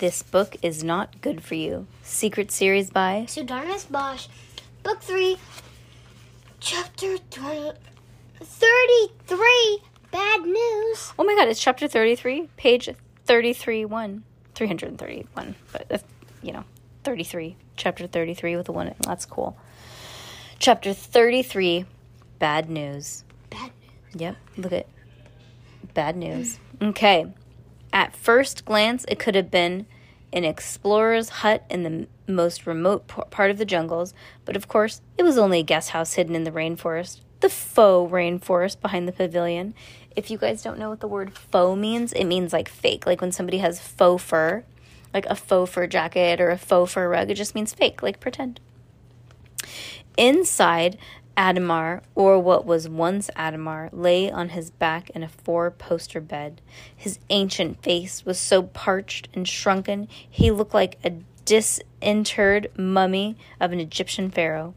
This book is not good for you. Secret series by Pseudonymous Bosch, Book 3, Chapter 20, 33, Bad News. Oh my god, it's chapter 33, page 33 1. 331, but uh, you know, 33. Chapter 33 with a 1. That's cool. Chapter 33, bad news. Bad News. Yep, look at bad news. Okay. At first glance, it could have been an explorer's hut in the most remote part of the jungles, but of course, it was only a guest house hidden in the rainforest. The faux rainforest behind the pavilion. If you guys don't know what the word faux means, it means like fake. Like when somebody has faux fur, like a faux fur jacket or a faux fur rug, it just means fake, like pretend. Inside, Adamar, or what was once Adamar, lay on his back in a four poster bed. His ancient face was so parched and shrunken, he looked like a disinterred mummy of an Egyptian pharaoh.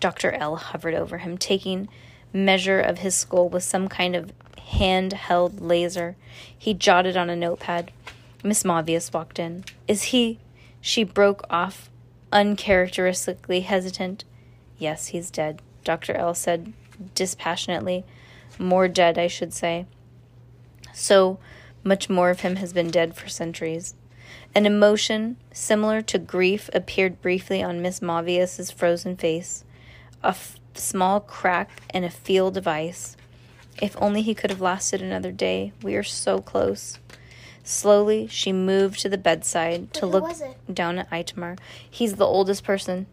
Dr. L hovered over him, taking measure of his skull with some kind of hand-held laser. He jotted on a notepad. Miss Mavius walked in. Is he? She broke off, uncharacteristically hesitant. Yes, he's dead, Dr. L said dispassionately. More dead, I should say. So much more of him has been dead for centuries. An emotion similar to grief appeared briefly on Miss Mavius's frozen face. A f- small crack and a field of ice. If only he could have lasted another day. We are so close. Slowly, she moved to the bedside to look down at Itamar. He's the oldest person.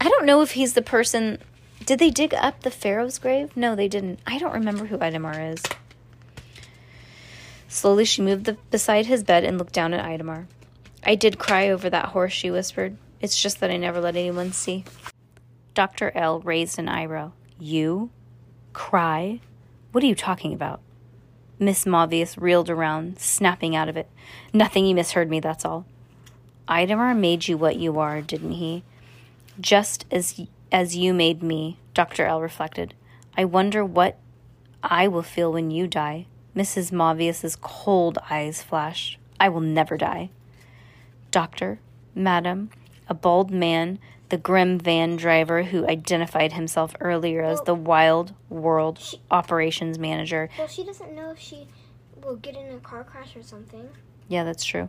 I don't know if he's the person. Did they dig up the Pharaoh's grave? No, they didn't. I don't remember who Itamar is. Slowly, she moved the, beside his bed and looked down at Itamar. I did cry over that horse, she whispered. It's just that I never let anyone see. Dr. L raised an eyebrow. You? Cry? What are you talking about? Miss Mavius reeled around, snapping out of it. Nothing, you misheard me, that's all. Idamar made you what you are, didn't he? Just as as you made me, Dr. L reflected. I wonder what I will feel when you die. Mrs. Mavius's cold eyes flashed. I will never die. Doctor, madam, a bald man, the grim van driver who identified himself earlier as the Wild World operations manager. Well, she doesn't know if she will get in a car crash or something. Yeah, that's true.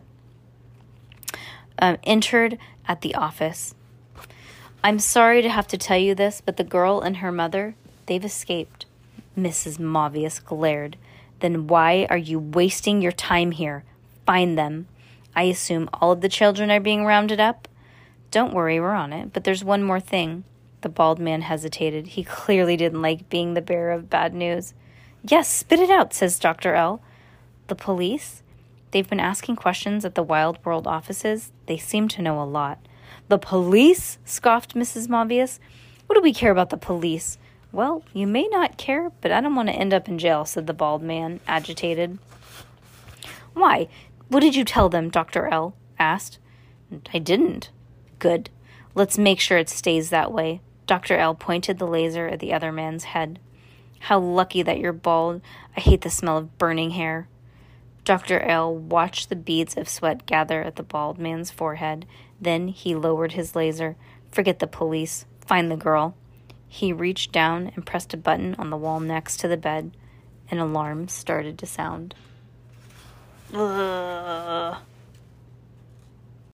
Um, entered at the office. I'm sorry to have to tell you this, but the girl and her mother, they've escaped. Mrs. Mavius glared. Then why are you wasting your time here? Find them. I assume all of the children are being rounded up? Don't worry, we're on it. But there's one more thing. The bald man hesitated. He clearly didn't like being the bearer of bad news. Yes, spit it out, says Dr. L. The police? They've been asking questions at the Wild World offices. They seem to know a lot. The police? scoffed Mrs. Mavius. What do we care about the police? Well, you may not care, but I don't want to end up in jail, said the bald man, agitated. Why? What did you tell them? Dr. L asked. I didn't. Good. Let's make sure it stays that way. Dr. L pointed the laser at the other man's head. How lucky that you're bald. I hate the smell of burning hair. Dr. L watched the beads of sweat gather at the bald man's forehead. Then he lowered his laser. Forget the police. Find the girl. He reached down and pressed a button on the wall next to the bed. An alarm started to sound. Ugh.